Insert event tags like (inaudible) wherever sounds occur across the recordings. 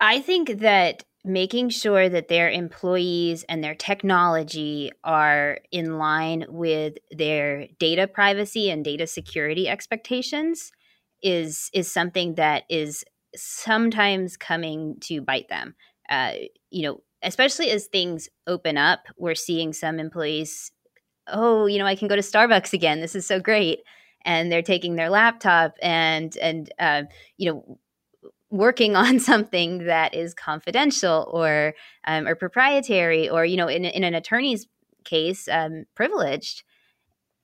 I think that making sure that their employees and their technology are in line with their data privacy and data security expectations is is something that is sometimes coming to bite them. Uh, you know, especially as things open up, we're seeing some employees, oh, you know, I can go to Starbucks again. This is so great, and they're taking their laptop and and uh, you know working (laughs) on something that is confidential or um, or proprietary or you know in, in an attorney's case um, privileged.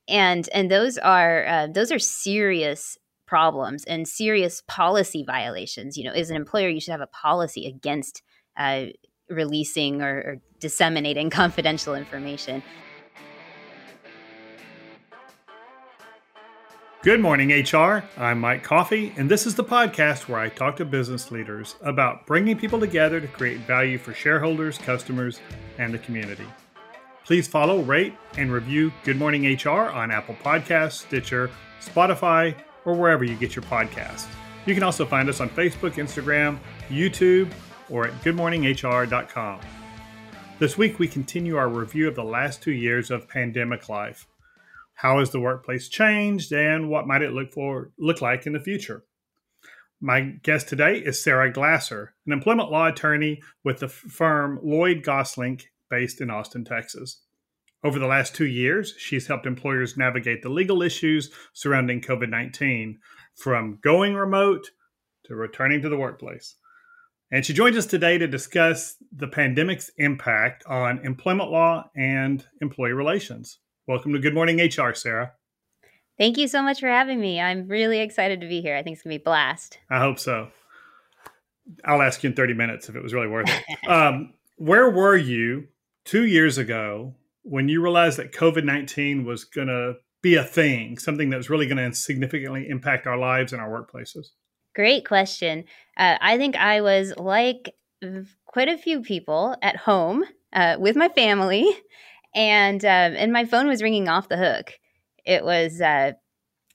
And and those are uh, those are serious problems and serious policy violations. You know as an employer you should have a policy against uh, releasing or, or disseminating (laughs) confidential information Good morning, HR. I'm Mike Coffey, and this is the podcast where I talk to business leaders about bringing people together to create value for shareholders, customers, and the community. Please follow, rate, and review Good Morning HR on Apple Podcasts, Stitcher, Spotify, or wherever you get your podcasts. You can also find us on Facebook, Instagram, YouTube, or at goodmorninghr.com. This week, we continue our review of the last two years of pandemic life. How has the workplace changed and what might it look for look like in the future? My guest today is Sarah Glaser, an employment law attorney with the firm Lloyd Gosselink based in Austin, Texas. Over the last two years, she's helped employers navigate the legal issues surrounding COVID 19, from going remote to returning to the workplace. And she joins us today to discuss the pandemic's impact on employment law and employee relations. Welcome to Good Morning HR, Sarah. Thank you so much for having me. I'm really excited to be here. I think it's going to be a blast. I hope so. I'll ask you in 30 minutes if it was really worth it. (laughs) um, where were you two years ago when you realized that COVID 19 was going to be a thing, something that was really going to significantly impact our lives and our workplaces? Great question. Uh, I think I was like quite a few people at home uh, with my family and um, and my phone was ringing off the hook. It was uh,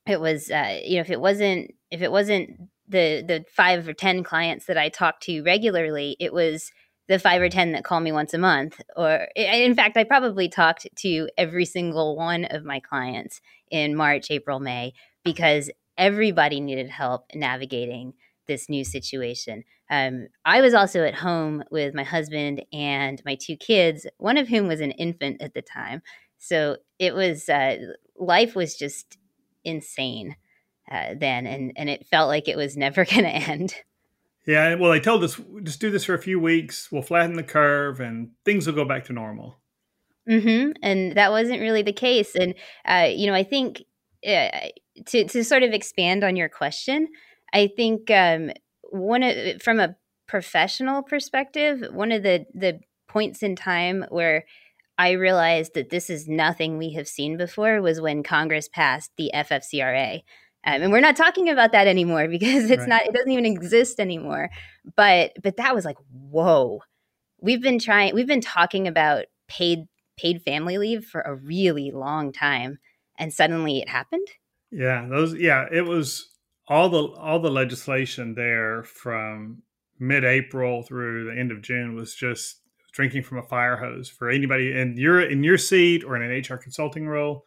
it was uh, you know if it wasn't if it wasn't the the five or ten clients that I talked to regularly, it was the five or ten that call me once a month. Or in fact, I probably talked to every single one of my clients in March, April, May because everybody needed help navigating this new situation. Um, I was also at home with my husband and my two kids, one of whom was an infant at the time. So it was, uh, life was just insane uh, then, and, and it felt like it was never (laughs) going to end. Yeah, well, they told us just do this for a few weeks. We'll flatten the curve, and things will go back to normal. Mm-hmm. And that wasn't really the case. And uh, you know, I think uh, to to sort of expand on your question, I think um, one of, from a professional perspective, one of the the points in time where I realized that this is nothing we have seen before was when Congress passed the FFCRA. Um, and we're not talking about that anymore (laughs) because it's right. not it doesn't even exist anymore. But but that was like whoa. We've been trying we've been talking about paid paid family leave for a really long time and suddenly it happened. Yeah, those yeah, it was all the all the legislation there from mid-April through the end of June was just drinking from a fire hose for anybody in your in your seat or in an HR consulting role.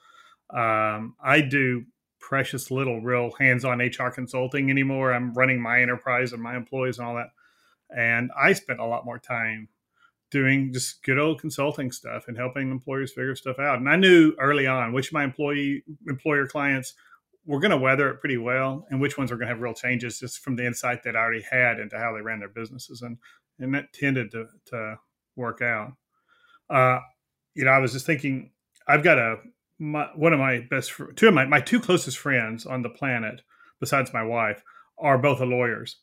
Um, I do precious little real hands-on HR consulting anymore. I'm running my enterprise and my employees and all that, and I spent a lot more time doing just good old consulting stuff and helping employers figure stuff out. And I knew early on which of my employee employer clients we're going to weather it pretty well, and which ones are going to have real changes just from the insight that I already had into how they ran their businesses, and and that tended to to work out. Uh, you know, I was just thinking, I've got a my, one of my best two of my my two closest friends on the planet, besides my wife, are both lawyers,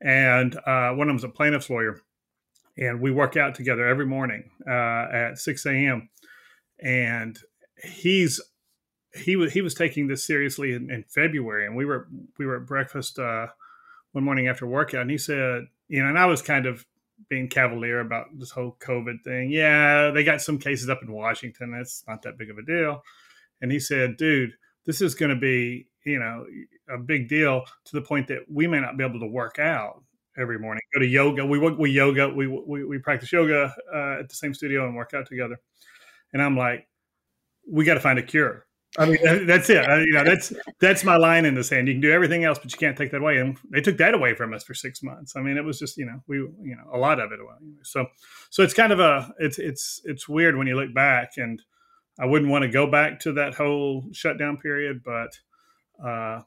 and uh, one of them's a plaintiff's lawyer, and we work out together every morning uh, at six a.m. and he's he was he was taking this seriously in, in, February, and we were we were at breakfast uh, one morning after workout, and he said, you know, and I was kind of being cavalier about this whole COVID thing. Yeah, they got some cases up in Washington. It's not that big of a deal. And he said, dude, this is going to be you know a big deal to the point that we may not be able to work out every morning. Go to yoga. We we yoga. We we, we practice yoga uh, at the same studio and work out together. And I'm like, we got to find a cure. I mean, that's it. I, you know, that's that's my line in the sand. You can do everything else, but you can't take that away. And they took that away from us for six months. I mean, it was just you know we you know a lot of it. So so it's kind of a it's it's it's weird when you look back, and I wouldn't want to go back to that whole shutdown period, but uh,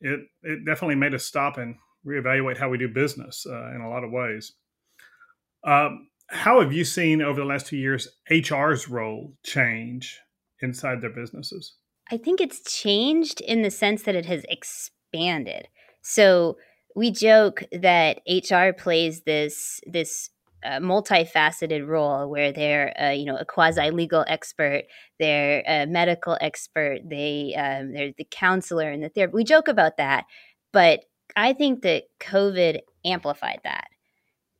it it definitely made us stop and reevaluate how we do business uh, in a lot of ways. Um, how have you seen over the last two years HR's role change inside their businesses? I think it's changed in the sense that it has expanded. So we joke that HR plays this this uh, multifaceted role where they're uh, you know a quasi legal expert, they're a medical expert, they um, they're the counselor and the therapist. We joke about that, but I think that COVID amplified that.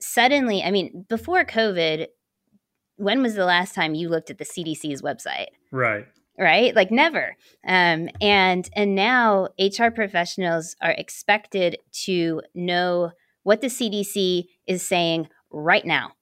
Suddenly, I mean, before COVID, when was the last time you looked at the CDC's website? Right. Right? Like never. Um, and and now HR professionals are expected to know what the CDC is saying right now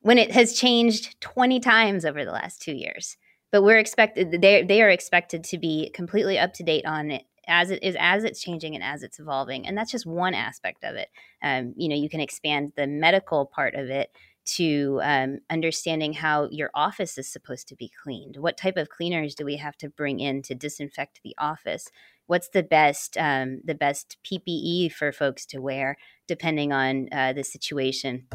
when it has changed 20 times over the last two years. But we're expected they they are expected to be completely up to date on it as it is as it's changing and as it's evolving and that's just one aspect of it um, you know you can expand the medical part of it to um, understanding how your office is supposed to be cleaned. What type of cleaners do we have to bring in to disinfect the office? What's the best um, the best PPE for folks to wear depending on uh, the situation?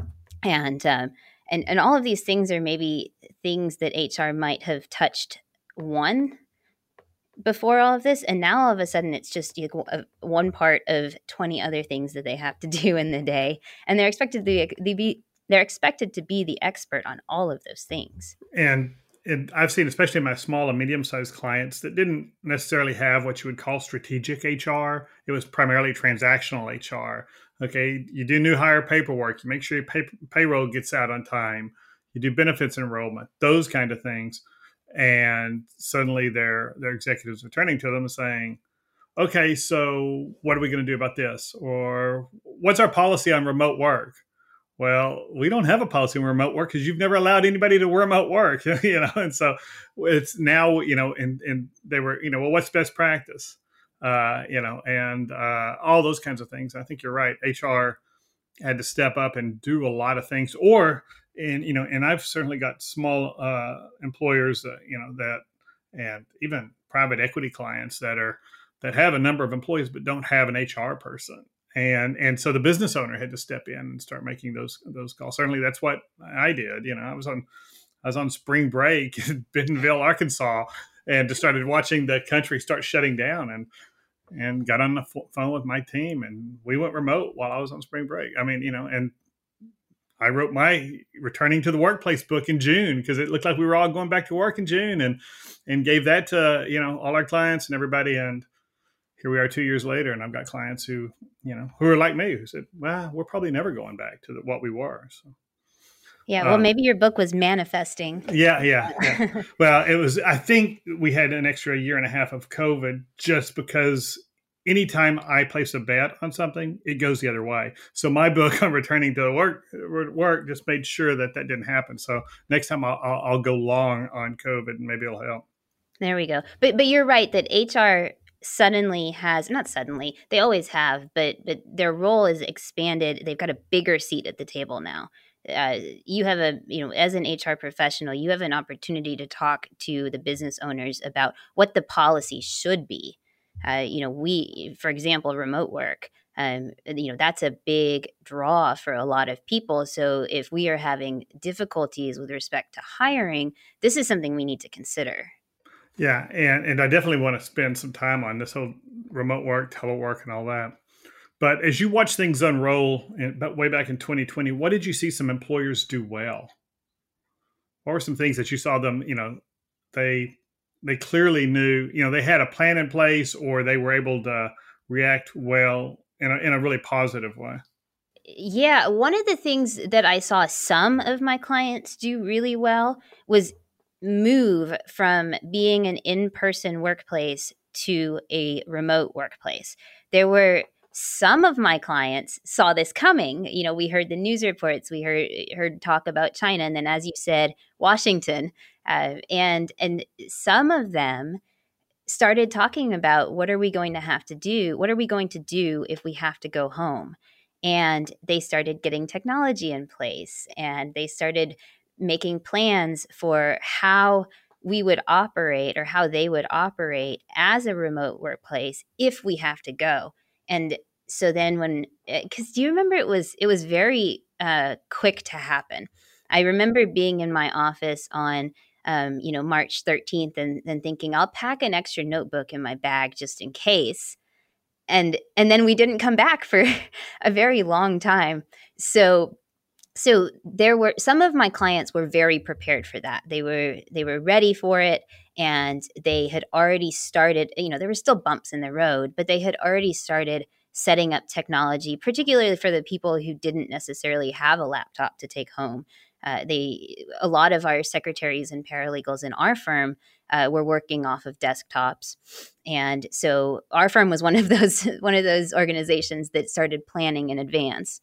And um, and and all of these things are maybe things that HR might have touched one before all of this and now all of a sudden it's just like one part of 20 other things that they have to (laughs) do in the day and they're expected to be, they're expected to be the expert on all of those things. And and I've seen, especially my small and medium sized clients, that didn't necessarily have what you would call strategic HR. It was primarily transactional HR. Okay, you do new hire paperwork, you make sure your pay, payroll gets out on time, you do benefits enrollment, those kind of things. And suddenly their their executives are turning to them and saying, okay, so what are we going to do about this? Or what's our policy on remote work? Well, we don't have a policy on remote work because you've never allowed anybody to remote work, (laughs) you know. And so it's now, you know, and and they were, you know, well, what's best practice, uh, you know, and uh, all those kinds of things. I think you're right. HR had to step up and do a lot of things, or and you know, and I've certainly got small uh, employers, uh, you know, that and even private equity clients that are that have a number of employees but don't have an HR person and and so the business owner had to step in and start making those those calls. Certainly, that's what I did. You know, I was on I was on spring break (laughs) in Bentonville, Arkansas, and just started watching the country start shutting down, and and got on the phone with my team, and we went remote while I was on spring break. I mean, you know, and I wrote my returning to the workplace book in June because it looked like we were all going back to work in June, and and gave that to you know all our clients and everybody, and here we are two years later, and I've got clients who, you know, who are like me, who said, "Well, we're probably never going back to the, what we were." So, yeah, well, um, maybe your book was manifesting. Yeah, yeah, (laughs) yeah. well, it was. I think we had an extra year and a half of COVID just because anytime I place a bet on something, it goes the other way. So my book (laughs) on returning to work work just made sure that that didn't happen. So next time I'll, I'll, I'll go long on COVID, and maybe it'll help. There we go. But but you're right that HR suddenly has not suddenly they always have but but their role is expanded. They've got a bigger seat at the table now. Uh, you have a you know as an hr professional you have an opportunity to talk to the business owners about what the policy should be. Uh, you know we for example remote work um, you know that's a big draw for a lot of people. So if we are having difficulties with respect to hiring this is something we need to consider yeah, and and I definitely want to spend some time on this whole remote work, telework, and all that. But as you watch things unroll, in, but way back in 2020, what did you see some employers do well? What were some things that you saw them? You know, they they clearly knew. You know, they had a plan in place, or they were able to react well in a, in a really positive way. Yeah, one of the things that I saw some of my clients do really well was move from being an in person workplace to a remote workplace. There were some of my clients saw this coming. You know, we heard the news reports, we heard heard talk about China, and then, as you said, Washington, uh, and and some of them started talking about what are we going to have to do? What are we going to do if we have to go home? And they started getting technology in place, and they started making plans for how we would operate or how they would operate as a remote workplace if we have to go. And so then when because eh, do you remember it was it was very uh, quick to happen. I remember being in my office on um, you know march 13th and then thinking i'll pack an extra notebook in my bag just in case. And and then we didn't come back for (laughs) a very long time. So so there were some of my clients were very prepared for that. They were they were ready for it and they had already started you know there were still bumps in the road but they had already started setting up technology particularly for the people who didn't necessarily have a laptop to take home. Uh, they a lot of our secretaries and paralegals in our firm uh, were working off of desktops and so our firm was one of (laughs) those one of those organizations that started planning in advance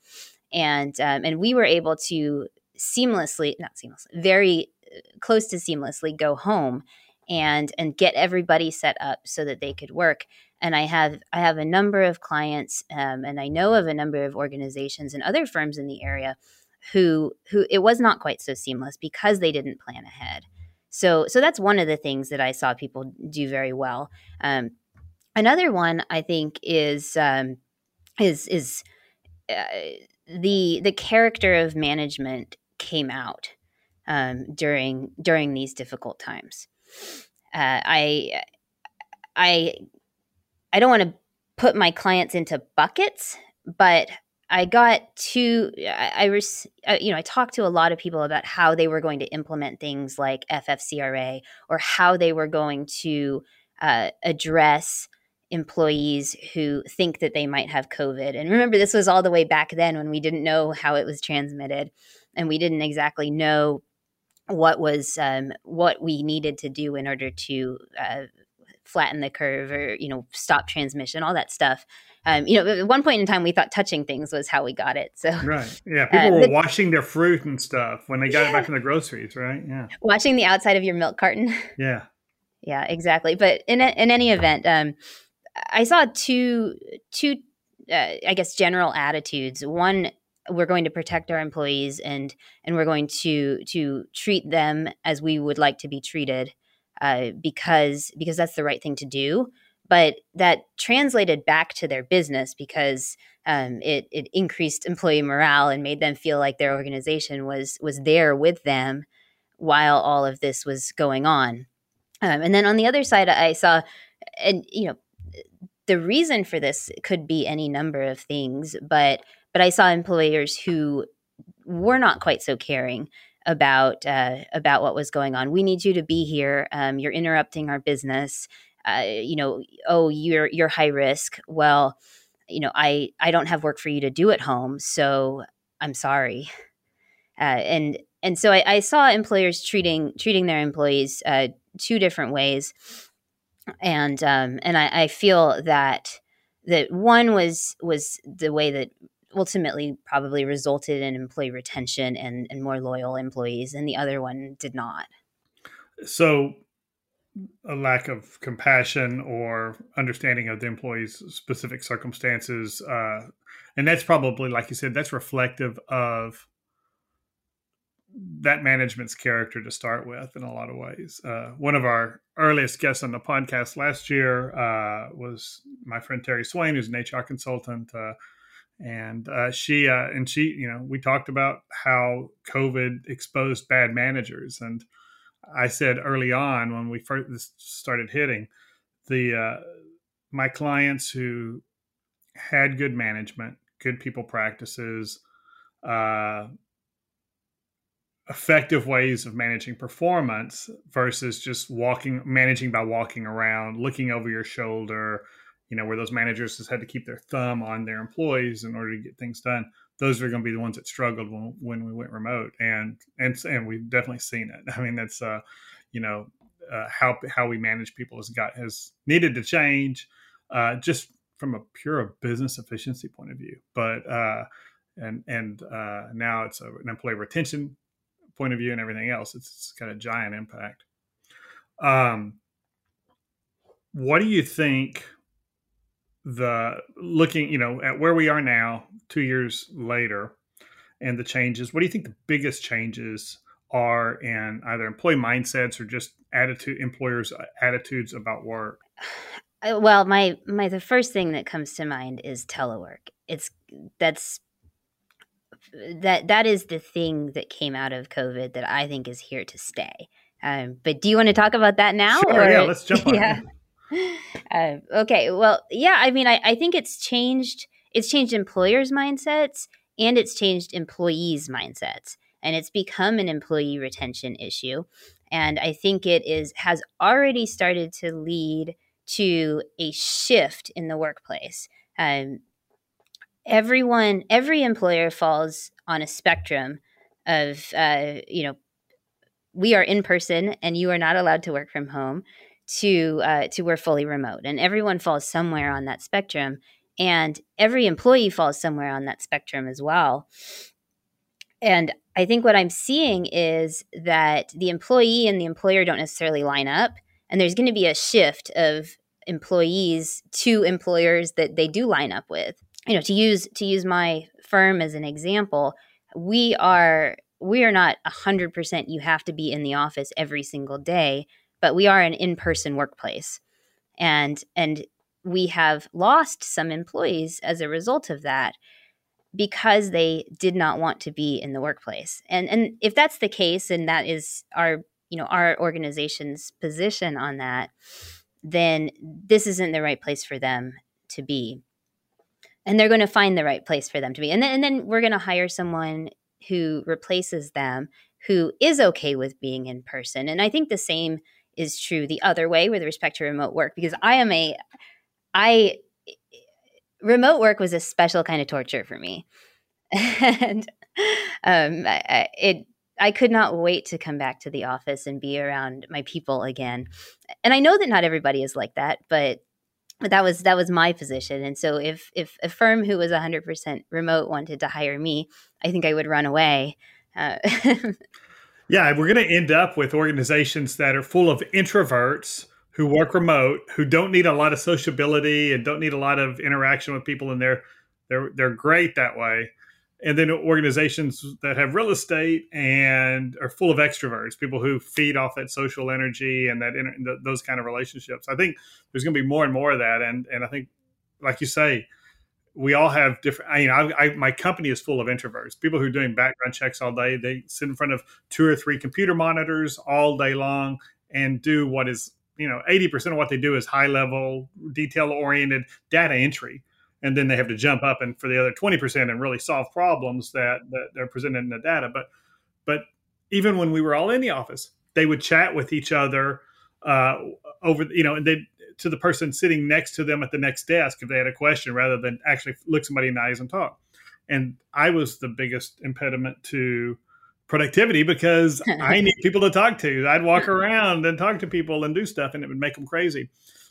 and um, and we were able to seamlessly not seamlessly very uh, close to seamlessly go home and and get everybody set up so that they could work. And i have i have a number of clients um, and i know of a number of organizations and other firms in the area who who it was not quite so seamless because they didn't plan ahead. So so that's one of the things that i saw people do very well. Um, another one i think is um, is is uh, the the character of management came out um, during during these difficult times. Uh, I I I don't want to put my clients into buckets, but I got to I, I res, uh, you know I talked to a lot of people about how they were going to implement things like FFCRA or how they were going to uh, address employees who think that they might have COVID. And remember, this was all the way back then when we didn't know how it was transmitted, and we didn't exactly know what was um, what we needed to do in order to uh, flatten the curve or you know stop transmission, all that stuff. Um, you know, at one point in time, we thought touching things was how we got it. So right, (laughs) yeah, people uh, were the, washing their fruit and stuff when they got yeah. it back from the groceries, right? Yeah, washing the outside of your milk carton. Yeah, (laughs) yeah, exactly. But in a, in any event, um, I saw two two uh, I guess general attitudes. One we're going to protect our employees and and we're going to to treat them as we would like to be treated uh, because because that's the right thing to do but that translated back to their business because um, it, it increased employee morale and made them feel like their organization was was there with them while all of this was going on um, and then on the other side i saw and you know the reason for this could be any number of things, but but I saw employers who were not quite so caring about uh, about what was going on. We need you to be here. Um, you're interrupting our business. Uh, you know, oh, you're you're high risk. Well, you know, I I don't have work for you to do at home, so I'm sorry. Uh, and and so I, I, saw employers treating treating their employees uh, two different ways and um, and I, I feel that that one was was the way that ultimately probably resulted in employee retention and, and more loyal employees, and the other one did not. So, a lack of compassion or understanding of the employee's specific circumstances, uh, and that's probably, like you said, that's reflective of that management's character to start with in a lot of ways. Uh, one of our earliest guests on the podcast last year uh, was my friend Terry Swain, who's an HR consultant. Uh, and uh, she uh, and she, you know, we talked about how COVID exposed bad managers. And I said early on when we first started hitting the uh, my clients who had good management, good people practices, effective ways of managing performance versus just walking managing by walking around looking over your shoulder you know where those managers just had to keep their thumb on their employees in order to get things done. Those are going to be the ones that struggled when, when we went remote and and and we've definitely seen it. (laughs) I mean that's uh you know uh, how how we manage people has got has needed to change uh, just from a pure business efficiency point of view, but uh, and and uh, now it's a, an employee retention point of view and everything else. It's, it's got a giant impact. Um, what do you think? The looking, you know, at where we are now, two years later, and the changes. What do you think the biggest changes are in either employee mindsets or just attitude, employers' attitudes about work? (sighs) Well, my my the first thing that comes to mind is telework. It's that's that that is the thing that came out of COVID that I think is here to stay. Um, but do you want to talk about that now? Sure, or, yeah, let's jump on. yeah. (laughs) Uh, okay. Well, yeah. I mean, I, I think it's changed. It's changed employers' mindsets and it's changed employees' mindsets, and it's become an employee retention issue. And I think it is has already started to lead to a shift in the workplace. Um, everyone, every employer falls on a spectrum of, uh, you know, we are in person and you are not allowed to work from home to uh, to we're fully remote. And everyone falls somewhere on that spectrum and every employee falls somewhere on that spectrum as well. And i think what i'm seeing is that the employee and the employer don't necessarily line up and there's going to be a shift of employees to employers that they do line up with you know to use to use my firm as an example we are we are not 100% you have to be in the office every single day but we are an in-person workplace. And and we have lost some employees as a result of that because they did not want to be in the workplace. And and if that's the case and that is our you know our organization's position on that then this isn't the right place for them to be and they're going to find the right place for them to be. And then, and then we're going to hire someone who replaces them who is okay with being in person. And i think the same is true the other way with respect to remote work because i am a i remote work was a special kind of torture for me. (laughs) And um I, it I could not wait to come back to the office and be around my people again. And I know that not everybody is like that, but but that was that was my position. And so if if a firm who was 100% remote wanted to hire me, I think I would run away. Uh, (laughs) yeah, we're going to end up with organizations that are full of introverts who work remote, who don't need a lot of sociability and don't need a lot of interaction with people, and they're they're they're great that way and then organizations that have real estate and are full of extroverts, people who feed off that social energy and that those kind of relationships. I think there's going to be more and more of that, and and I think, like you say, we all have different. I mean, I, I, my company is full of introverts, people who are doing background checks all day. They sit in front of two or three computer monitors all day long and do what is you know 80% of what they do is high level detail oriented data entry and then they have to jump up and for the other 20% and really solve problems that, that they're presented in the data. But but even when we were all in the office they would chat with each other uh, over you know and they to the person sitting next to them at the next desk if they had a question rather than actually look somebody in the eyes and talk. And i was the biggest impediment to productivity because (laughs) i need people to talk to. I'd walk around and talk to people and do stuff and it would make them crazy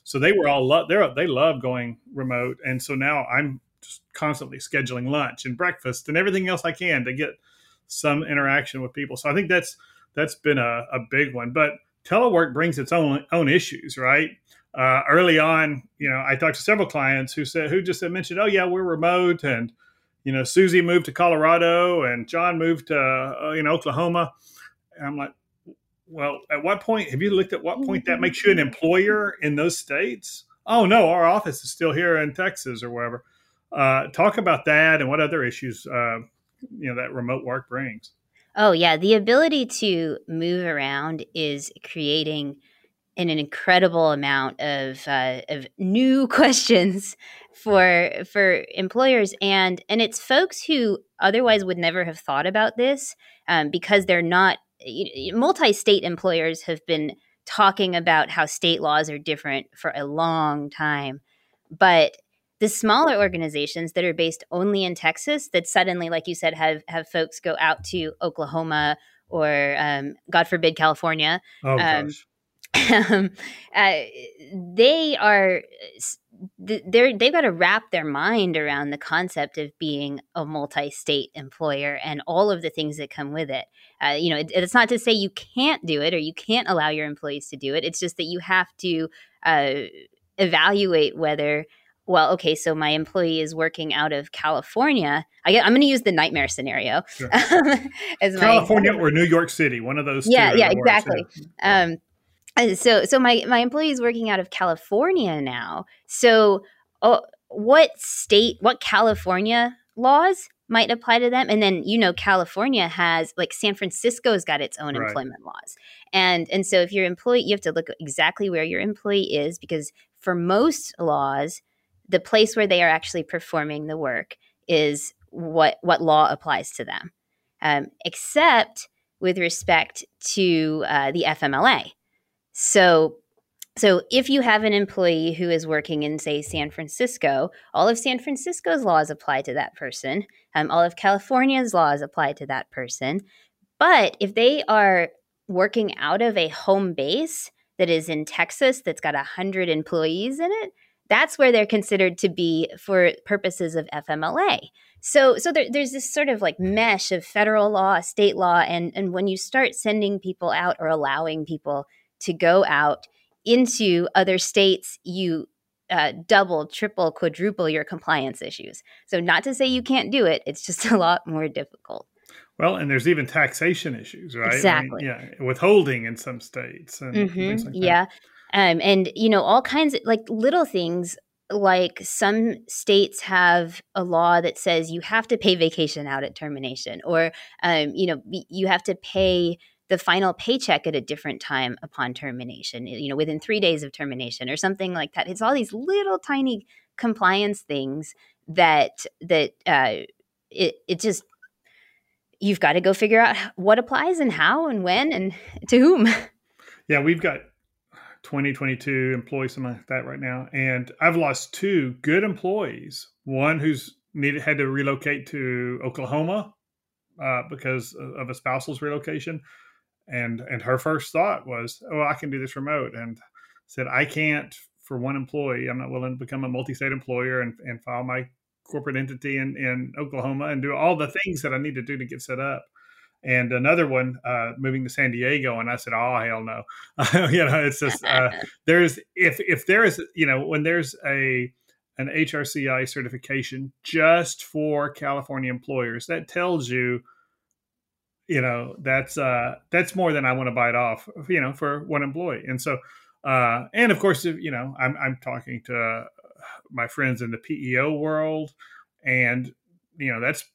so they were all lo- they they love going remote, and so now I'm just constantly scheduling lunch and breakfast and everything else I can to get some interaction with people. So I think that's that's been a, a big one. But telework brings its own own issues, right? Uh, early on, you know, I talked to several clients who said who just mentioned, "Oh yeah, we're remote," and you know, Susie moved to Colorado and John moved to uh, you know Oklahoma. And I'm like, well, at what point have you looked at what point that makes you an employer in those states? Oh no, our office is still here in Texas or wherever. Uh, talk about that and what other issues uh, you know that remote work brings. Oh yeah, the ability to move around is creating an, an incredible amount of uh, of new (laughs) questions for for employers and and it's folks who otherwise would never have thought about this um, because they're not multi-state employers have been talking about how state laws are different for a long time but the smaller organizations that are based only in texas that suddenly like you said have have folks go out to oklahoma or um, god forbid california oh, um, um, uh, they are they're they've got to wrap their mind around the concept of being a multi-state employer and all of the things that come with it. Uh, you know, it, it's not to say you can't do it or you can't allow your employees to do it. It's just that you have to uh, evaluate whether well, okay, so my employee is working out of California. I am going to use the nightmare scenario. Sure. (laughs) California my, or New York City, one of those. Yeah, yeah, exactly. Um, so, so my my employee is working out of California now. So, uh, what state, what California laws might apply to them? And then you know, California has like San Francisco's got its own right. employment laws, and and so if your employee, you have to look exactly where your employee is because for most laws the place where they are actually performing the work is what what law applies to them, um, except with respect to uh, the FMLA. So, so if you have an employee who is working in, say, San Francisco, all of San Francisco's laws apply to that person. Um, all of California's laws apply to that person. But if they are working out of a home base that is in Texas that's got 100 employees in it, that's where they're considered to be for purposes of FMLA. So, so there, there's this sort of like mesh of federal law, state law, and and when you start sending people out or allowing people to go out into other states, you uh, double, triple, quadruple your compliance issues. So, not to say you can't do it; it's just (laughs) a lot more difficult. Well, and there's even taxation issues, right? Exactly. I mean, yeah, withholding in some states. And mm-hmm. like yeah. Um, and you know all kinds of like little things like some states have a law that says you have to pay vacation out at termination or um, you know you have to pay the final paycheck at a different time upon termination you know within three days of termination or something like that it's all these little tiny compliance things that that uh, it, it just you've got to go figure out what applies and how and when and (laughs) to whom yeah we've got 2022 employees, something like that right now. And I've lost two good employees. One who's needed had to relocate to Oklahoma uh, because of a spousal's relocation, and and her first thought was, "Oh, I can do this remote," and said, "I can't for one employee. I'm not willing to become a multi-state employer and, and file my corporate entity in, in Oklahoma and do all the things that I need to do to get set up." and another one uh, moving to San Diego. And I said, "Oh hell no!" (laughs) you know, it's just uh, (laughs) there's if if there is you know when there's a an HRCI certification just for California employers, that tells you, you know, that's uh, that's more than I want to bite off, you know, for one employee. And so, uh, and of course, you know, I'm I'm talking to my friends in the PEO world, and you know, that's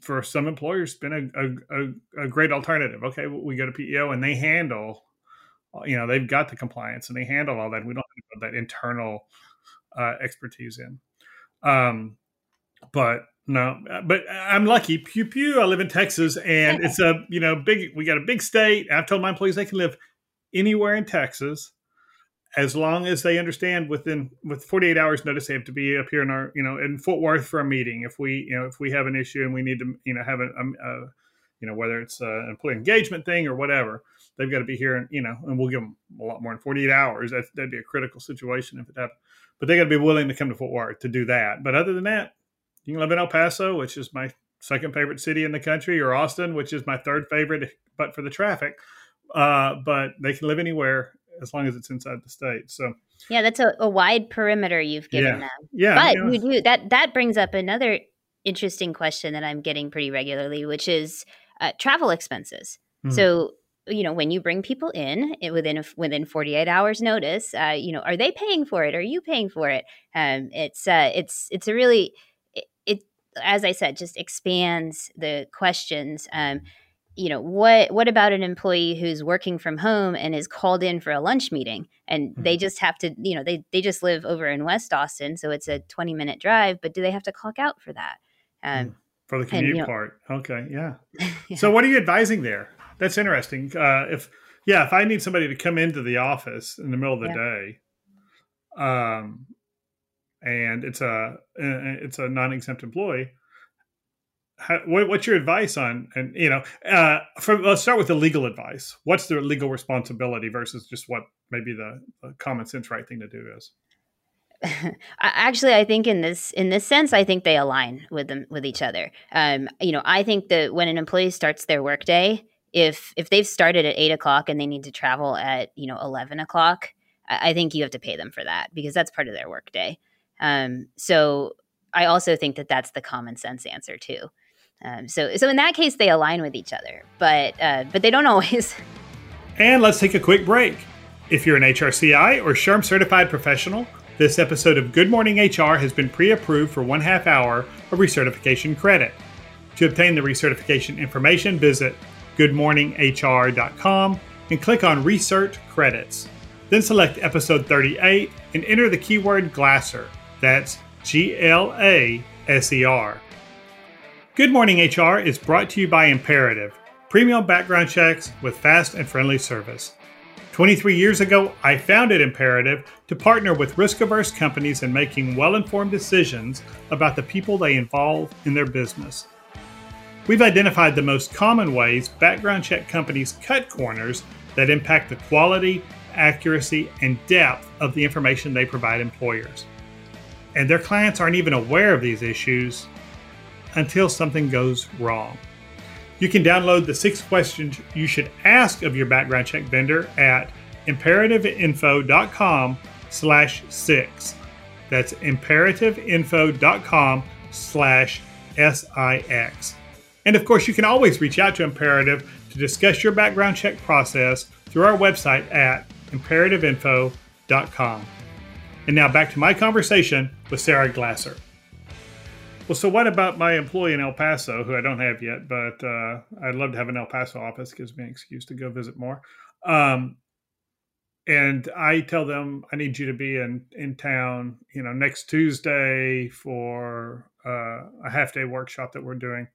for some employers been a, a, a, great alternative. Okay, we go to PEO and they handle, you know, they've got the compliance and they handle all that. We don't have that internal uh, expertise in. Um, but no, uh, but I'm lucky. Pew pew. I live in Texas, and it's a you know big. We got a big state. I've told my employees they can live anywhere in Texas as long as they understand within with 48 hours notice they have to be up here in our you know in Fort Worth for a meeting if we you know if we have an issue and we need to you know have a, a, a you know whether it's an employee engagement thing or whatever they've got to be here and you know and we'll give them a lot more than 48 hours that, that'd be a critical situation if it happened but they got to be willing to come to Fort Worth to do that but other than that you can live in El Paso which is my second favorite city in the country or Austin which is my third favorite but for the traffic uh, but they can live anywhere as long as it's inside the state. So yeah, that's a, a wide perimeter you've given yeah. them. Yeah, but yeah. you do that. That brings up another interesting question that I'm getting pretty regularly, which is uh, travel expenses. Mm-hmm. So you know when you bring people in it, within a, within 48 hours notice uh, you know are they paying for it are you paying for it um, it's uh, it's it's a really as i said just expands the questions um, you know what what about an employee who's working from home and is called in for a lunch meeting and mm-hmm. they just have to you know they they just live over in west austin so it's a 20 minute drive but do they have to clock out for that um, mm. for the commute and, you know, part okay yeah. (laughs) yeah. so what are you advising there that's interesting uh, if yeah if i need somebody to come into the office in the middle of the yeah. day um and it's a it's a non-exempt employee. How, what, what's your advice on and you know uh, from let's start with the legal advice. What's the legal responsibility versus just what maybe the, the common sense right thing to do is? (laughs) Actually i think in this in this sense i think they align with them with each other. Um, you know i think that when an employee starts their workday if if they've started at eight o'clock and they need to travel at you know 11 o'clock I think you have to pay them for that because that's part of their workday um, so i also think that that's the common sense answer too um, so, so in that case, they align with each other, but uh, but they don't (laughs) always. And let's take a quick break. If you're an HRCI or SHRM certified professional, this episode of Good Morning HR has been pre-approved for one half hour of recertification credit. To obtain the recertification information, visit goodmorninghr.com and click on Recert Credits. Then select episode 38 and enter the keyword Glaser. That's G L A S E R. Good Morning HR is brought to you by Imperative, premium background checks with fast and friendly service. 23 years ago, I founded Imperative to partner with risk averse companies in making well informed decisions about the people they involve in their business. We've identified the most common ways background check companies cut corners that impact the quality, accuracy, and depth of the information they provide employers. And their clients aren't even aware of these issues until something goes wrong. You can download the six questions you should ask of your background check vendor at imperativeinfo.com slash six. That's imperativeinfo.com slash SIX. And of course, you can always reach out to Imperative to discuss your background check process through our website at imperativeinfo.com. And now back to my conversation with Sarah Glaser. Well, so what about my employee in El Paso, who I don't have yet, but uh, I'd love to have an El Paso office. Gives me an excuse to go visit more. Um, and I tell them I need you to be in in town, you know, next Tuesday for uh, a half day workshop that we're doing.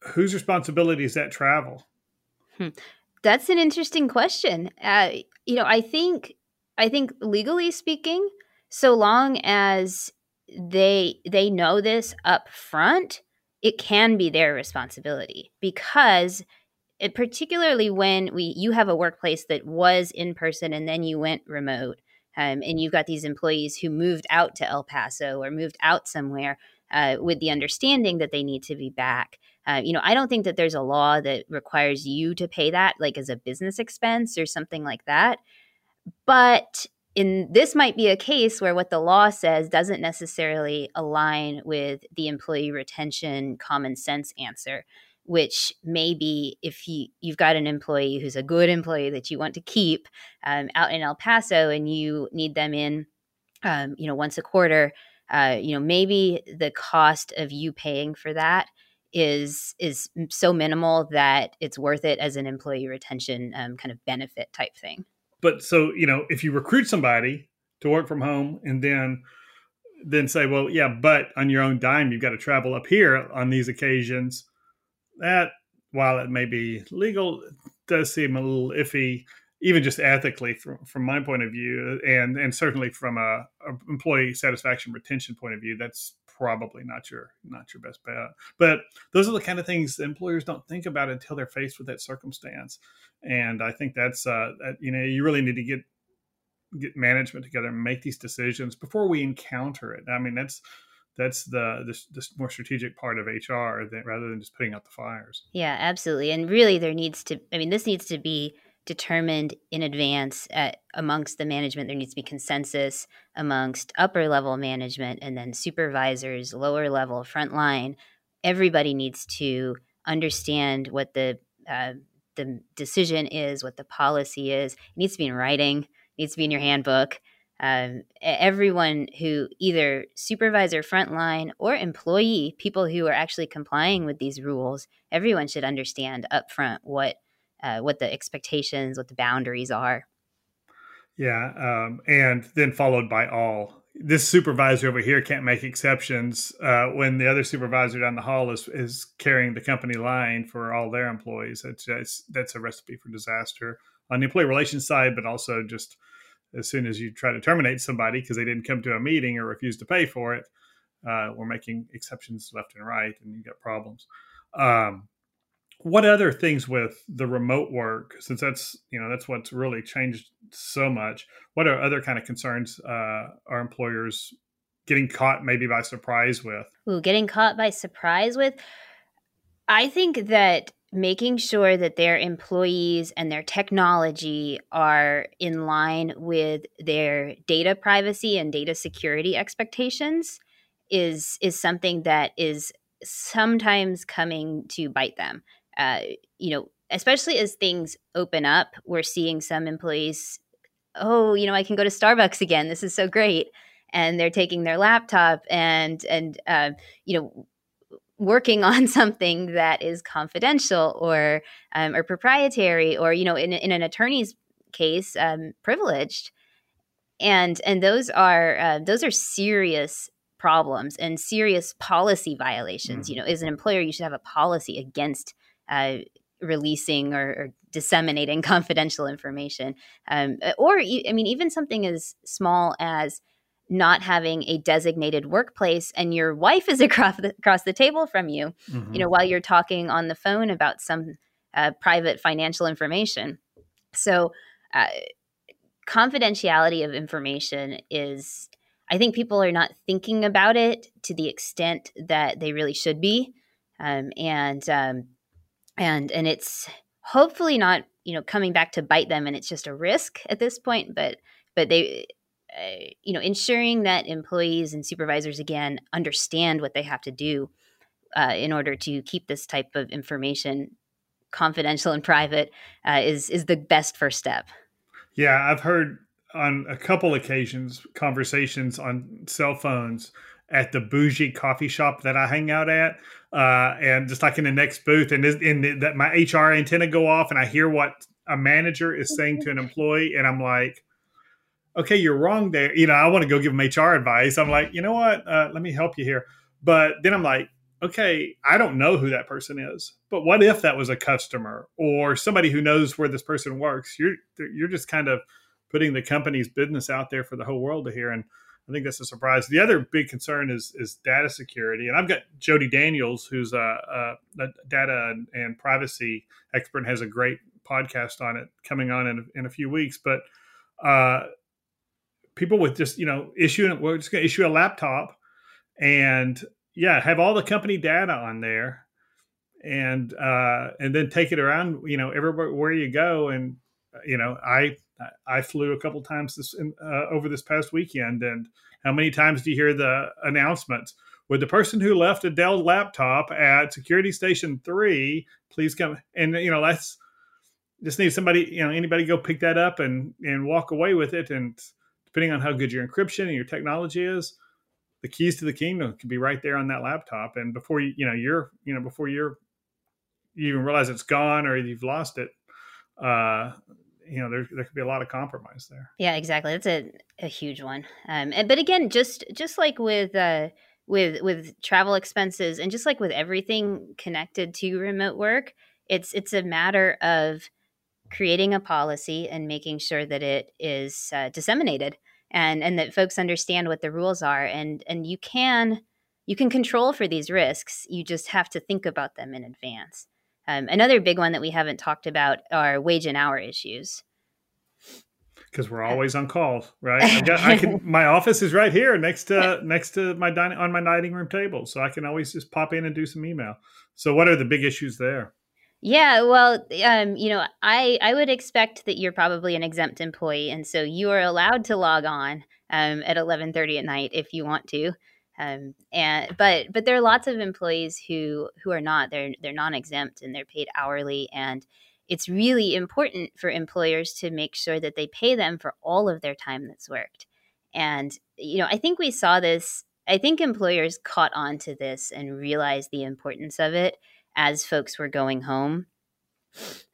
Whose responsibility is that travel? Hmm. That's an interesting question. Uh, you know, I think I think legally speaking, so long as they they know this up front it can be their responsibility because it, particularly when we you have a workplace that was in person and then you went remote um, and you've got these employees who moved out to el paso or moved out somewhere uh, with the understanding that they need to be back uh, you know i don't think that there's a law that requires you to pay that like as a business expense or something like that but in this might be a case where what the law says doesn't necessarily align with the employee retention common sense answer which maybe if you you've got an employee who's a good employee that you want to keep um, out in El Paso and you need them in um, you know once a quarter uh, you know maybe the cost of you paying for that is is so minimal that it's worth it as an employee retention um, kind of benefit type thing but so you know if you recruit somebody to work from home and then then say well yeah but on your own dime you've got to travel up here on these occasions that while it may be legal does seem a little iffy even just ethically from, from my point of view and and certainly from a, a employee satisfaction retention point of view that's probably not your not your best bet. But those are the kind of things employers don't think about until they're faced with that circumstance. And I think that's uh, that, you know you really need to get get management together and make these decisions before we encounter it. I mean that's that's the this, this more strategic part of HR that rather than just putting out the fires. Yeah, absolutely. And really, there needs to. I mean, this needs to be determined in advance at, amongst the management. There needs to be consensus amongst upper level management and then supervisors, lower level, frontline. Everybody needs to understand what the uh, the decision is, what the policy is. It needs to be in writing. It needs to be in your handbook. Um, everyone who either supervisor, frontline, or employee, people who are actually complying with these rules, everyone should understand upfront what uh, what the expectations, what the boundaries are. Yeah, um, and then followed by all. This supervisor over here can't make exceptions uh, when the other supervisor down the hall is is carrying the company line for all their employees. That's that's, that's a recipe for disaster on the employee relations side, but also just as soon as you try to terminate somebody because they didn't come to a meeting or refuse to pay for it, Uh, we're making exceptions left and right, and you get problems. Um, what other things with the remote work since that's you know that's what's really changed so much what are other kind of concerns uh, are employers getting caught maybe by surprise with? Ooh, getting caught by surprise with? I think that making sure that their employees and their technology are in line with their data privacy and data security expectations is is something that is sometimes coming to bite them uh, you know, especially as things open up, we're seeing some employees, oh, you know, I can go to Starbucks again. This is so great, and they're taking their laptop and and uh, you know working (laughs) on something that is confidential or um, or proprietary or you know in, in an attorney's case um, privileged and and those are uh, those are serious problems and serious policy violations mm. you know as an employer you should have a policy against uh, releasing or, or, disseminating (laughs) confidential information. Um, uh, or, I mean, even something as small as not having a designated workplace and your wife is (laughs) across the, across the table from you, mm-hmm. you know, while you're talking on the phone about some uh, private financial information. So, uh, confidentiality of information is, I think people are not thinking about it to the extent that they really should be. Um, and um, and and it's hopefully not you know coming back to bite them and it's just a risk at this point but but they uh, you know ensuring that employees and supervisors again understand what they have to do uh, in order to keep this type of information confidential and private uh, is is the best first step. Yeah i've heard on a couple occasions conversations on cell phones at the bougie coffee shop that I hang out at, uh, and just like in the next booth, and in that my HR antenna go off, and I hear what a manager is saying to an employee, and I'm like, okay, you're wrong there. You know, I want to go give them HR advice. I'm like, you know what? Uh, let me help you here. But then I'm like, okay, I don't know who that person is, but what if that was a customer or somebody who knows where this person works? You're you're just kind of putting the company's business out there for the whole world to hear. And I think that's a surprise. The other big concern is is data security, and I've got Jodi Daniels, who's a, a data and privacy expert, and has a great podcast on it coming on in, in a few weeks. But uh, people with just you know issuing we're just going to issue a laptop, and yeah, have all the company data on there, and uh, and then take it around you know everywhere where you go, and you know I I flew a couple times this uh, over this past weekend, and how many times do you hear the announcements? Would the person who left a Dell laptop at Security Station Three please come? And you know, that's just need somebody, you know, anybody go pick that up and and walk away with it. And depending on how good your encryption and your technology is, the keys to the kingdom could be right there on that laptop. And before you, you know, you're, you know, before you're you even realize it's gone or you've lost it, uh, you know there, there could be a lot of compromise there. Yeah exactly that's a, a huge one um, and, but again just just like with uh, with with travel expenses and just like with everything connected to remote work it's it's a matter of creating a policy and making sure that it is uh, disseminated and and that folks understand what the rules are and and you can you can control for these risks you just have to think about them in advance um, another big one that we haven't talked about are wage and hour issues. Because we're always on call, right? I, got, I can. (laughs) My office is right here, next to next to my dining on my dining room table, so I can always just pop in and do some email. So, what are the big issues there? Yeah, well, um, you know, I I would expect that you're probably an exempt employee, and so you are allowed to log on um, at 11:30 at night if you want to. Um, and but but there are lots of employees who who are not they're they're non-exempt and they're paid hourly and it's really important for employers to make sure that they pay them for all of their time that's worked. And you know i think we saw this i think employers caught on to this and realized the importance of it as folks were going home.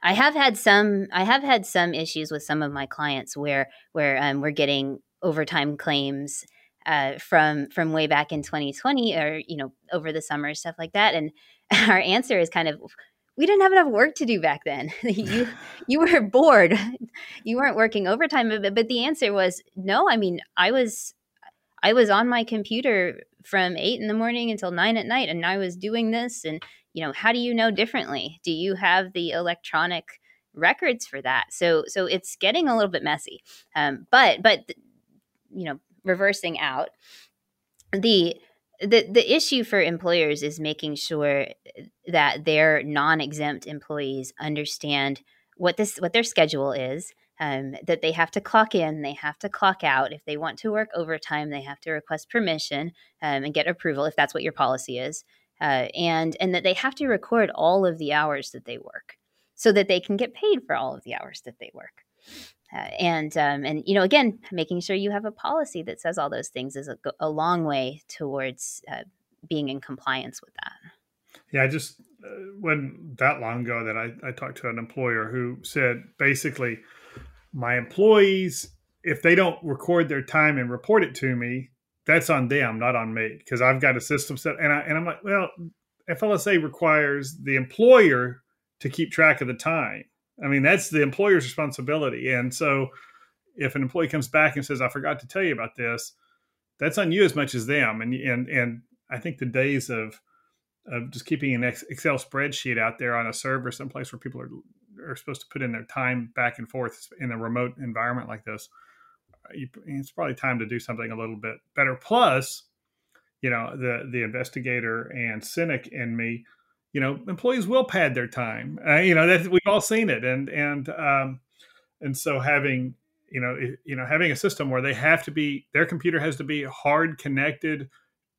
I have had some i have had some issues with some of my clients where where um, we're getting overtime claims uh, from from way back in 2020 or you know over the summer stuff like that and (laughs) our answer is kind of we didn't have enough work to do back then (laughs) you (laughs) you were bored you weren't working overtime but, but the answer was no i mean i was i was on my computer from eight in the morning until nine at night, and I was doing this. And, you know, how do you know differently? Do you have the electronic records for that? So, so it's getting a little bit messy. Um, but, but, you know, reversing out the, the the issue for employers is making sure that their non-exempt employees understand what this what their schedule is um, that they have to clock in, they have to clock out. If they want to work overtime, they have to request permission um, and get approval if that's what your policy is, uh, and and that they have to record all of the hours that they work, so that they can get paid for all of the hours that they work. And um, and you know again making sure you have a policy that says all those things is a, a long way towards uh, being in compliance with that yeah i just uh, when that long ago that I, I talked to an employer who said basically my employees, if they don't record their time and report it to me, that's on them, not on me, because I've got a system set. And I and I'm like, well, FLSA requires the employer to keep track of the time. I mean, that's the employer's responsibility. And so, if an employee comes back and says, "I forgot to tell you about this," that's on you as much as them. And and and I think the days of of just keeping an Excel spreadsheet out there on a server someplace where people are are supposed to put in their time back and forth in a remote environment like this, you, it's probably time to do something a little bit better. Plus, you know, the the investigator and cynic in me, you know, employees will pad their time. Uh, you know, that we've all seen it, and and um, and so having you know you know having a system where they have to be their computer has to be hard connected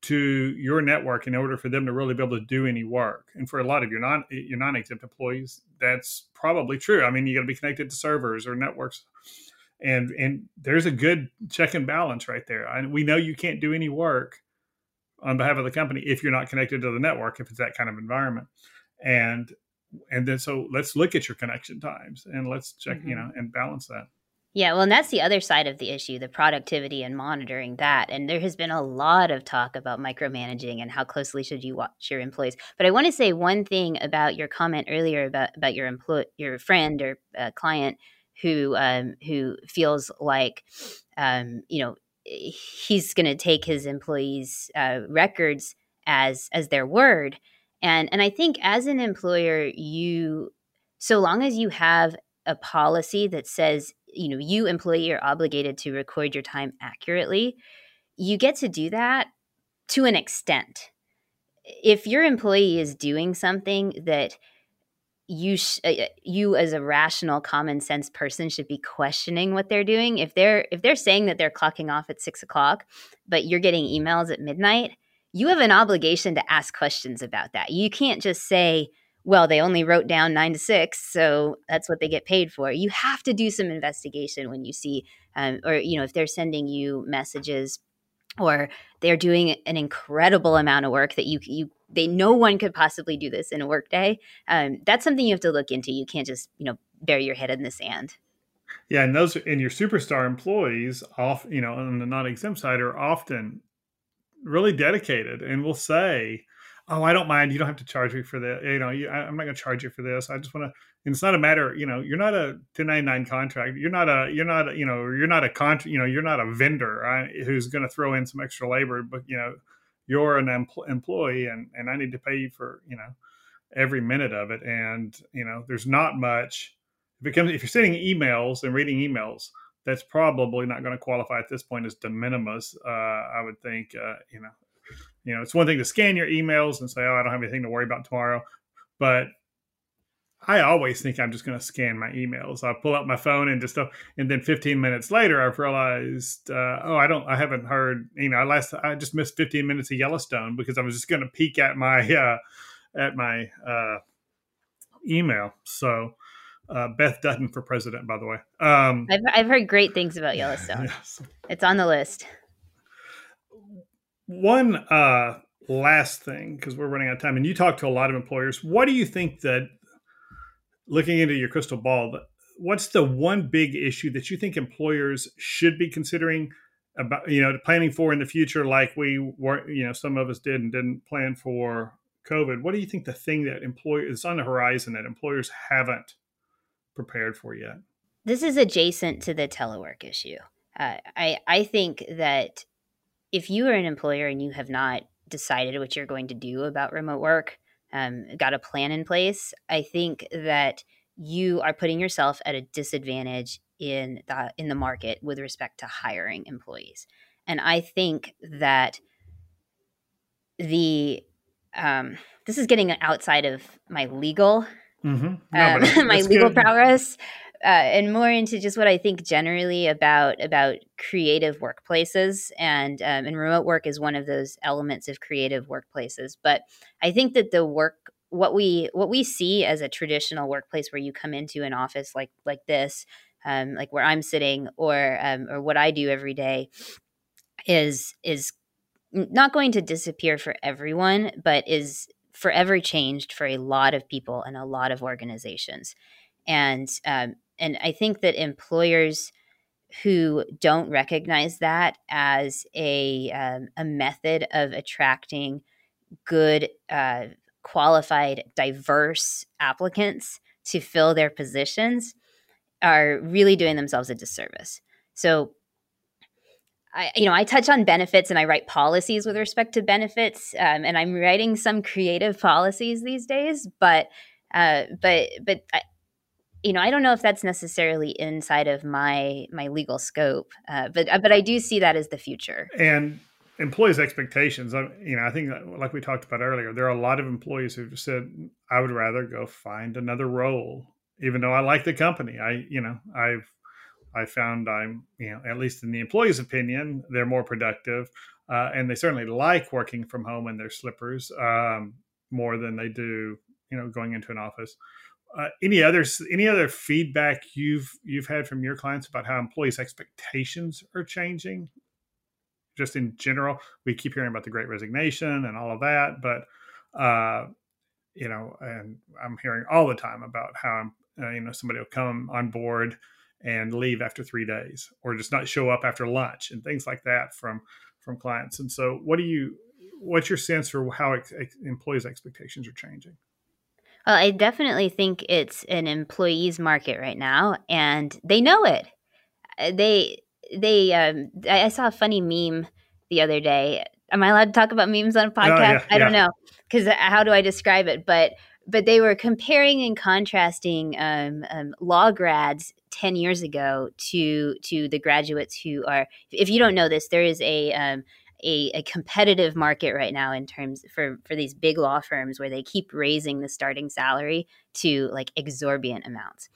to your network in order for them to really be able to do any work. And for a lot of your non your non exempt employees, that's probably true. I mean, you got to be connected to servers or networks, and and there's a good check and balance right there. And we know you can't do any work on behalf of the company if you're not connected to the network if it's that kind of environment. And and then so let's look at your connection times and let's check mm-hmm. you know and balance that. Yeah, well, and that's the other side of the issue the productivity and monitoring that. And there has been a lot of talk about micromanaging and how closely should you watch your employees. But I want to say one thing about your comment earlier about, about your employee, your friend or uh, client who um, who feels like, um, you know, he's going to take his employees' uh, records as as their word. And and I think as an employer, you so long as you have a policy that says you know you employee are obligated to record your time accurately you get to do that to an extent if your employee is doing something that you sh- uh, uh, you as a rational common sense person should be questioning what they're doing if they're if they're saying that they're clocking off at six o'clock but you're getting emails at midnight you have an obligation to ask questions about that you can't just say well, they only wrote down nine to six, so that's what they get paid for. You have to do some investigation when you see, um, or you know, if they're sending you messages, or they're doing an incredible amount of work that you you they no one could possibly do this in a workday. Um, that's something you have to look into. You can't just you know bury your head in the sand. Yeah, and those and your superstar employees, off you know, on the non-exempt side, are often really dedicated and will say oh, I don't mind. You don't have to charge me for that. You know, you, I, am not going to charge you for this. I just want to. It's not a matter. You know, you're not a 1099 contract. You're not a. You're not. A, you know, you're not a con. You know, you're not a vendor right, who's going to throw in some extra labor. But you know, you're an empl- employee, and and I need to pay you for you know every minute of it. And you know, there's not much. If it comes, if you're sending emails and reading emails, that's probably not going to qualify at this point as de minimis. Uh, I would think, uh, you know, you know, it's one thing to scan your emails and say, "Oh, I don't have anything to worry about tomorrow," but I always think I'm just going to scan my emails. I pull out my phone and just stuff, and then 15 minutes later, I've realized, uh, oh, I don't, I haven't heard. You know, I last, I just missed 15 minutes of Yellowstone because I was just going to peek at my, (laughs) uh, at my uh, email. So, uh, Beth Dutton for president, by the way. Um, I've, I've heard great things about (laughs) Yellowstone. Yes. It's on the list. One uh, last thing, because we're running out of time, and you talk to a lot of employers. What do you think that, looking into your crystal ball, what's the one big issue that you think employers should be considering about, you know, planning for in the future, like we were, you know, some of us did and didn't plan for COVID? What do you think the thing that employers is on the horizon that employers haven't prepared for yet? This is adjacent to the telework issue. Uh, I I think that if you are an employer and you have not decided what you're going to do about remote work, um, got a plan in place, I think that you are putting yourself at a disadvantage in the in the market with respect to hiring employees. And I think that the um, this is getting outside of my legal mm-hmm. no, um, (laughs) my legal good. prowess uh, and more into just what I think generally about about creative workplaces and um, and remote work is one of those elements of creative workplaces. But I think that the work what we what we see as a traditional workplace where you come into an office like like this, um, like where I'm sitting, or um, or what I do every day, is is not going to disappear for everyone, but is forever changed for a lot of people and a lot of organizations. And um, and I think that employers who don't recognize that as a um, a method of attracting good, uh, qualified, diverse applicants to fill their positions are really doing themselves a disservice. So I, you know, I touch on benefits and I write policies with respect to benefits, um, and I'm writing some creative policies these days. But, uh, but, but, you know, I don't know if that's necessarily inside of my my legal scope. Uh, but, uh, but I do see that as the future. And employees' expectations. I, you know, I think like we talked about earlier, there are a lot of employees who've said, "I would rather go find another role." Even though I like the company, I, you know, I've I found I'm, you know, at least in the employee's opinion, they're more productive, uh, and they certainly like working from home in their slippers um, more than they do, you know, going into an office. Uh, any others? Any other feedback you've you've had from your clients about how employees' expectations are changing? Just in general, we keep hearing about the Great Resignation and all of that, but uh, you know, and I'm hearing all the time about how uh, you know somebody will come on board and leave after three days or just not show up after lunch and things like that from from clients and so what do you what's your sense for how ex- employees expectations are changing well i definitely think it's an employees market right now and they know it. Uh, they they um, i saw a funny meme the other day. Am i allowed to talk about memes on a podcast? oh, yeah, i don't know because uh, how do i describe it? But but they were comparing and contrasting um, um, law grads 10 years ago to to the graduates who are if you don't know this there is a um, a, a, competitive market right now in terms for for these big law firms where they keep raising the starting salary to like exorbitant amounts.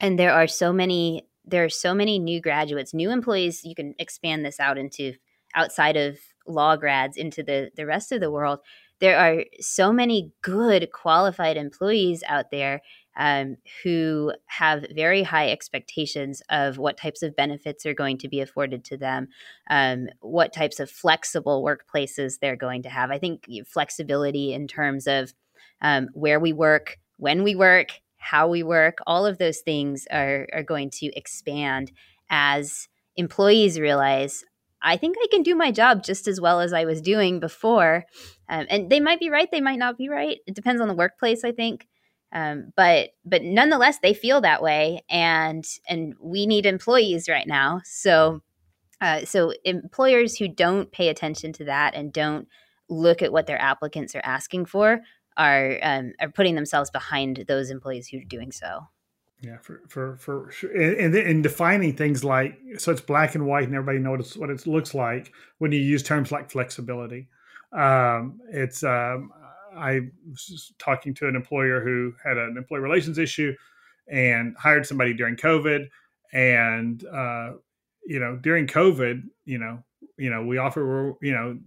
And there are so many there are so many new graduates new employees you can expand this out into outside of law grads into the the rest of the world. There are so many good qualified employees out there um, who have very high expectations of what types of benefits are going to be afforded to them, um, what types of flexible workplaces they're going to have. I think flexibility in terms of um, where we work, when we work, how we work, all of those things are, are going to expand as employees realize I think I can do my job just as well as I was doing before. Um, and they might be right, they might not be right. It depends on the workplace, I think. Um, but but nonetheless, they feel that way, and and we need employees right now. So uh, so employers who don't pay attention to that and don't look at what their applicants are asking for are um, are putting themselves behind those employees who are doing so. Yeah, for for for sure, and, and defining things like so it's black and white, and everybody knows what it looks like when you use terms like flexibility. Um, it's um, I was talking to an employer who had an employee relations issue and hired somebody during COVID, and uh, you know during COVID, you know, you know we offer, you know,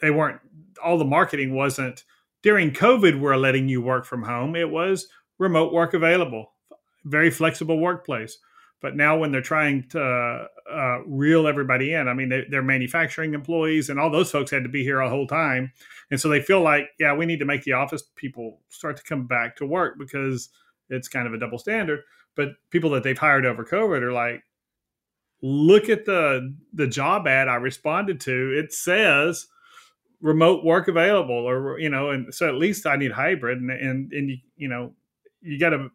they weren't all the marketing wasn't during COVID. We're letting you work from home. It was remote work available very flexible workplace. But now, when they're trying to uh, reel everybody in, I mean, they, are manufacturing employees, and all those folks had to be here a whole time, and so they feel like, yeah, we need to make the office people start to come back to work because it's kind of a double standard. But people that they've hired over COVID are like, look at the the job ad I responded to. It says remote work available, or you know, and so at least I need hybrid, and and and you, you know, you got to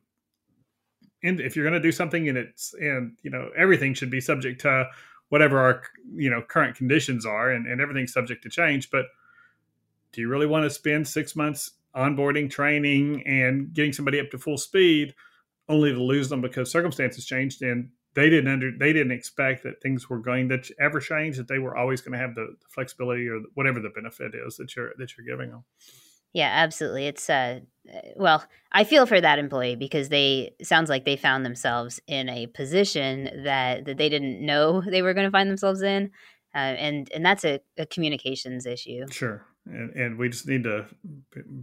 if you're going to do something and it's and you know everything should be subject to whatever our you know current conditions are, and, and everything's subject to change. But do you really want to spend six months onboarding, training, and getting somebody up to full speed, only to lose them because circumstances changed and they didn't under they didn't expect that things were going to ever change that they were always going to have the, the flexibility or whatever the benefit is that you're that you're giving them yeah absolutely it's uh well i feel for that employee because they sounds like they found themselves in a position that that they didn't know they were going to find themselves in uh, and and that's a, a communications issue sure and, and we just need to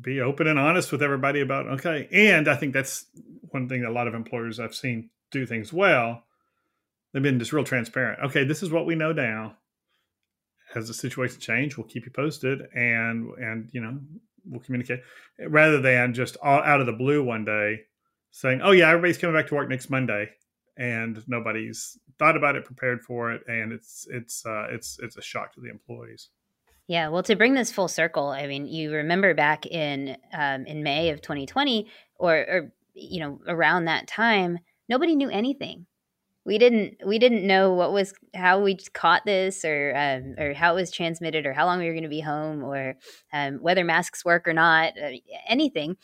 be open and honest with everybody about okay and i think that's one thing that a lot of employers i've seen do things well they've been just real transparent. Okay, this is what we know now. As the situation change, we'll keep you posted, and and you know we'll communicate rather than just all out of the blue one day saying, "Oh yeah, everybody's coming back to work next Monday," and nobody's thought about it, prepared for it, and it's it's uh, it's it's a shock to the employees. Yeah, well, to bring this full circle, I mean, you remember back in um, in May of 2020, or, or you know around that time, nobody knew anything we didn't we didn't know what was how we caught this or um, or how it was transmitted or how long we were going to be home or um, whether masks work or not uh, anything.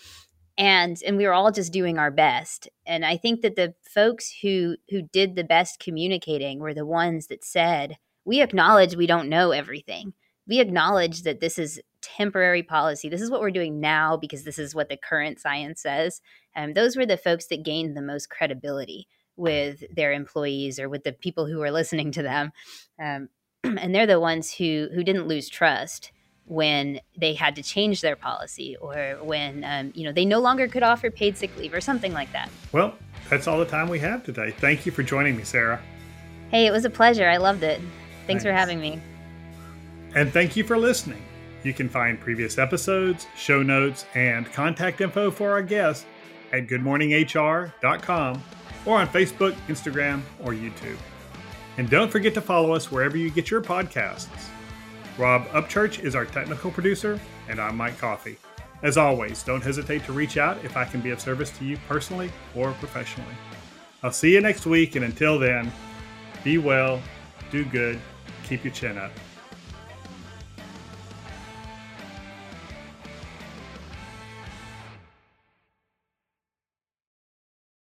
And and we were all just doing our best. And i think that the folks who who did the best communicating were the ones that said we acknowledge we don't know everything. We acknowledge that this is temporary policy. This is what we're doing now because this is what the current science says. And um, those were the folks that gained the most credibility with their employees or with the people who were listening to them. Um, (clears throat) and they're the ones who who didn't lose trust when they had to change their policy or when um, you know they no longer could offer paid sick leave or something like that. Well, that's all the time we have today. Thank you for joining me, Sarah. Hey, it was a pleasure. I loved it. Thanks, Thanks. for having me. And thank you for listening. You can find previous episodes, show notes, and contact info for our guests at goodmorninghr.com or on Facebook, Instagram, or YouTube. And don't forget to follow us wherever you get your podcasts. Rob Upchurch is our technical producer, and I'm Mike Coffey. As always, don't hesitate to reach out if I can be of service to you personally or professionally. I'll see you next week, and until then, be well, do good, keep your chin up.